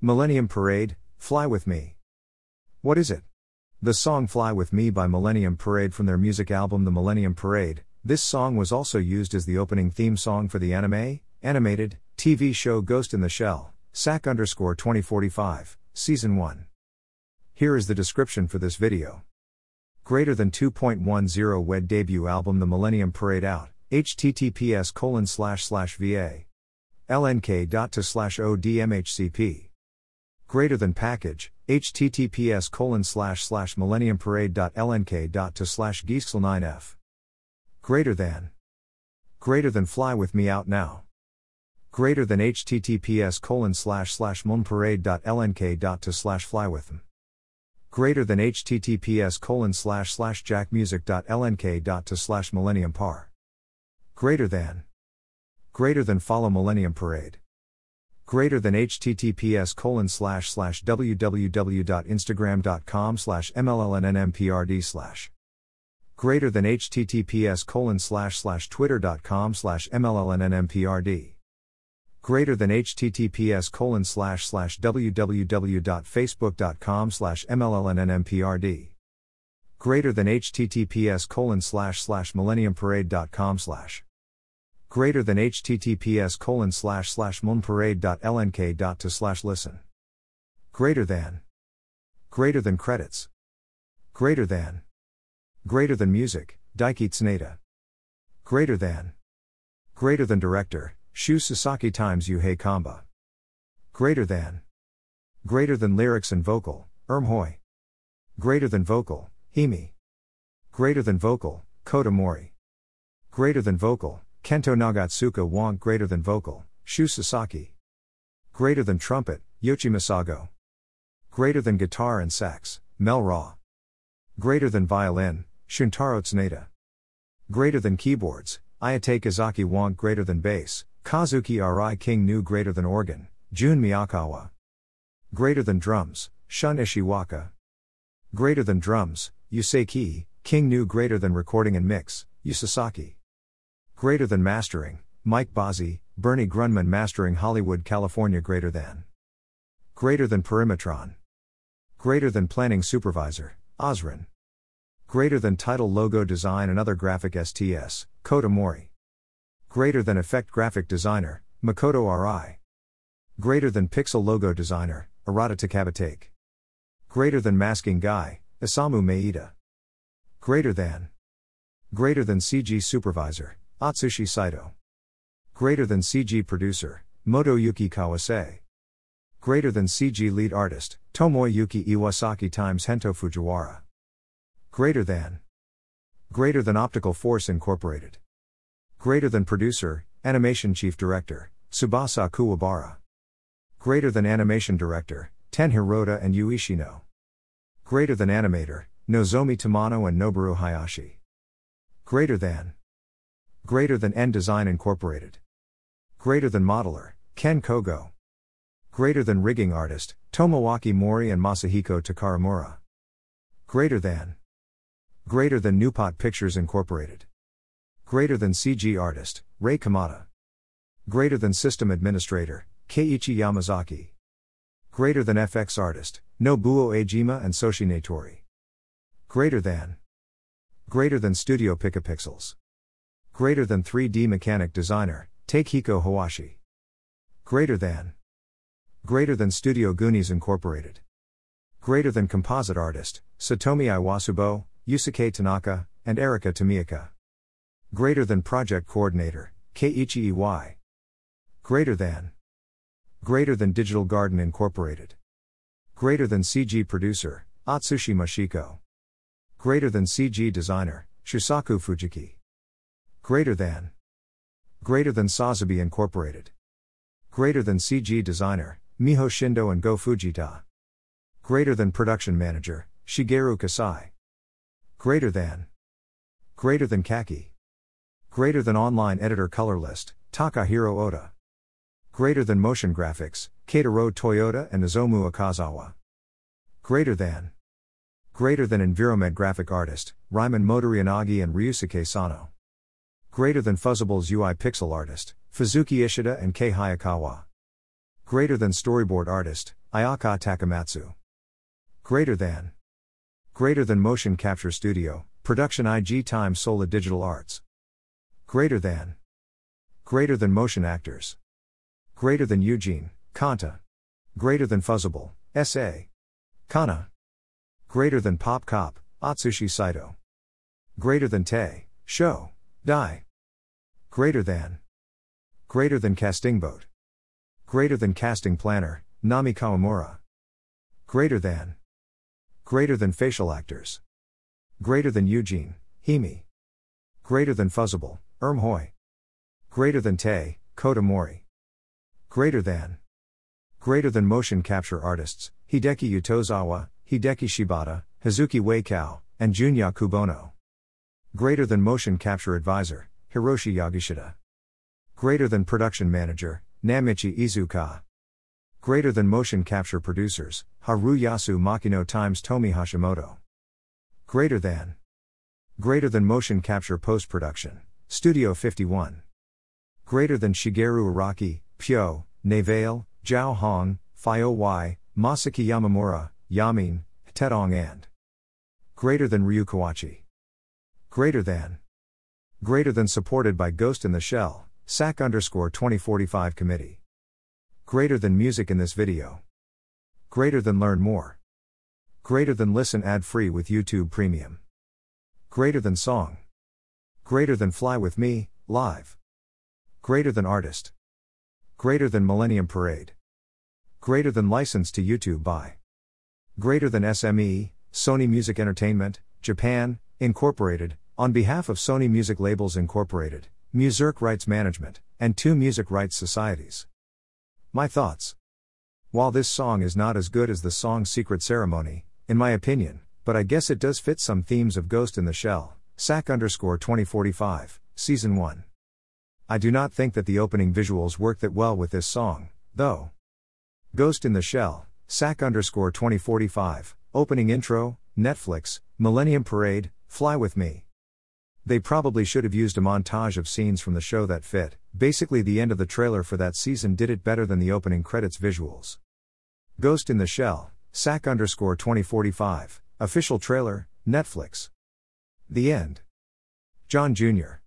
Millennium Parade, Fly With Me. What is it? The song Fly With Me by Millennium Parade from their music album The Millennium Parade. This song was also used as the opening theme song for the anime, animated, TV show Ghost in the Shell, SAC underscore 2045, Season 1. Here is the description for this video. Greater than 2.10 WED debut album The Millennium Parade out, https colon slash slash va lnk.to slash odmhcp greater than package https colon slash slash millenniumparade.lnk.to slash geesksel9f greater than. Greater than fly with me out now. Greater than https colon slash slash monparade.lnk.to slash fly with them greater than https colon slash slash jackmusic.lnk.to slash millennium par. Greater than. Greater than follow Millennium Parade. Greater than https colon slash slash www.instagram.com slash mllnnmprd slash. Greater than https colon slash slash twitter.com slash mllnnmprd. Greater than https colon slash slash www.facebook.com slash mllnnmprd greater than https colon slash slash millenniumparade.com slash greater than https colon slash slash monparade.lnk.to slash listen. Greater than. Greater than credits. Greater than. Greater than music, Daiki Tsuneta. Greater than. Greater than director, Shu Sasaki times Yuhei Kamba. Greater than. Greater than lyrics and vocal, Erm Hoi. Greater than vocal, Himi. Greater than vocal, Kota Mori. Greater than vocal, Kento Nagatsuka want greater than vocal, Shu Sasaki. Greater than trumpet, Yoichi Masago. Greater than guitar and sax, Mel Ra. Greater than violin, Shuntaro Tsuneta. Greater than keyboards, Ayate Kazaki want greater than bass, Kazuki Arai King Gnu greater than organ, Jun Miyakawa. Greater than drums, Shun Ishiwaka. Greater than drums, Yusei King Gnu greater than recording and mix, Yusasaki. Greater than mastering, Mike Bozzi, Bernie Grundman mastering Hollywood, California greater than. Greater than perimetron. Greater than planning supervisor, Osrin. Greater than title logo design and other graphic STS, Kota Mori. Greater than effect graphic designer, Makoto RI. Greater than pixel logo designer, Arata Takabatake. Greater than masking guy, Isamu Maeda. Greater than. Greater than CG supervisor, Atsushi Saito. Greater than CG producer, Motoyuki Kawase. Greater than CG lead artist, Tomoyuki Iwasaki times Hento Fujiwara. Greater than. Greater than Optical Force Incorporated. Greater than producer, animation chief director, Tsubasa Kuwabara. Greater than animation director, Ten Hirota and Yuishino. Greater than animator, Nozomi Tamano and Noboru Hayashi. Greater than. Greater than N Design Incorporated. Greater than Modeler, Ken Kogo. Greater than Rigging Artist, Tomoaki Mori and Masahiko Takaramura. Greater than. Greater than Newpot Pictures Incorporated. Greater than CG Artist, Ray Kamada. Greater than System Administrator, Keiichi Yamazaki. Greater than FX Artist, Nobuo Ejima and Soshi Natori. Greater than. Greater than Studio Picapixels. Greater than 3D mechanic designer, Takehiko Hawashi. Greater than. Greater than Studio Goonies Incorporated. Greater than composite artist, Satomi Iwasubo, Yusuke Tanaka, and Erika Tomioka. Greater than project coordinator, Keiichi Iwai. Greater than. Greater than Digital Garden Incorporated. Greater than CG producer, Atsushi Mashiko. Greater than CG designer, Shusaku Fujiki. Greater than. Greater than Sazabi Incorporated. Greater than CG Designer, Miho Shindo and Go Fujita. Greater than Production Manager, Shigeru Kasai. Greater than. Greater than Kaki. Greater than Online Editor Color List, Takahiro Oda. Greater than Motion Graphics, Keitaro Toyota and Nozomu Akazawa. Greater than. Greater than Enviromed Graphic Artist, Ryman Motorianagi and Ryusuke Sano. Greater than Fuzzables UI Pixel Artist, Fuzuki Ishida and Kei Hayakawa. Greater than Storyboard Artist, Ayaka Takamatsu. Greater than. Greater than Motion Capture Studio, Production IG Time Sola Digital Arts. Greater than. Greater than Motion Actors. Greater than Eugene, Kanta. Greater than Fuzzable, S.A. Kana. Greater than Pop Cop, Atsushi Saito. Greater than Te, Show, Die. Greater than. Greater than Casting Boat. Greater than Casting Planner, Nami Kawamura. Greater than. Greater than Facial Actors. Greater than Eugene, Himi. Greater than Fuzzable, Erm Hoi. Greater than Te, Kota Mori. Greater than. Greater than motion capture artists, Hideki Utozawa, Hideki Shibata, Hazuki Waikao, and Junya Kubono. Greater than motion capture advisor, Hiroshi Yagishida. Greater than production manager, Namichi Izuka. Greater than motion capture producers, Haruyasu Makino times Tomi Hashimoto. Greater than. Greater than motion capture post production, Studio 51. Greater than Shigeru Araki, Pyo, Nevale, Zhao Hong, Fio Y, Masaki Yamamura, Yamin, Tedong and Greater than Ryu Kawachi. Greater than. Greater than supported by Ghost in the Shell, SAC underscore 2045 committee. Greater than music in this video. Greater than learn more. Greater than listen ad free with YouTube Premium. Greater than song. Greater than fly with me, live. Greater than artist. Greater than Millennium Parade. Greater than license to YouTube by. Greater than SME, Sony Music Entertainment, Japan, Incorporated, on behalf of Sony Music Labels Incorporated, Muserk Rights Management, and two music rights societies. My thoughts. While this song is not as good as the song Secret Ceremony, in my opinion, but I guess it does fit some themes of Ghost in the Shell, SAC underscore 2045, Season 1. I do not think that the opening visuals work that well with this song, though. Ghost in the Shell, SAC underscore 2045, opening intro, Netflix, Millennium Parade, Fly With Me. They probably should have used a montage of scenes from the show that fit, basically, the end of the trailer for that season did it better than the opening credits visuals. Ghost in the Shell, SAC underscore 2045, official trailer, Netflix. The end. John Jr.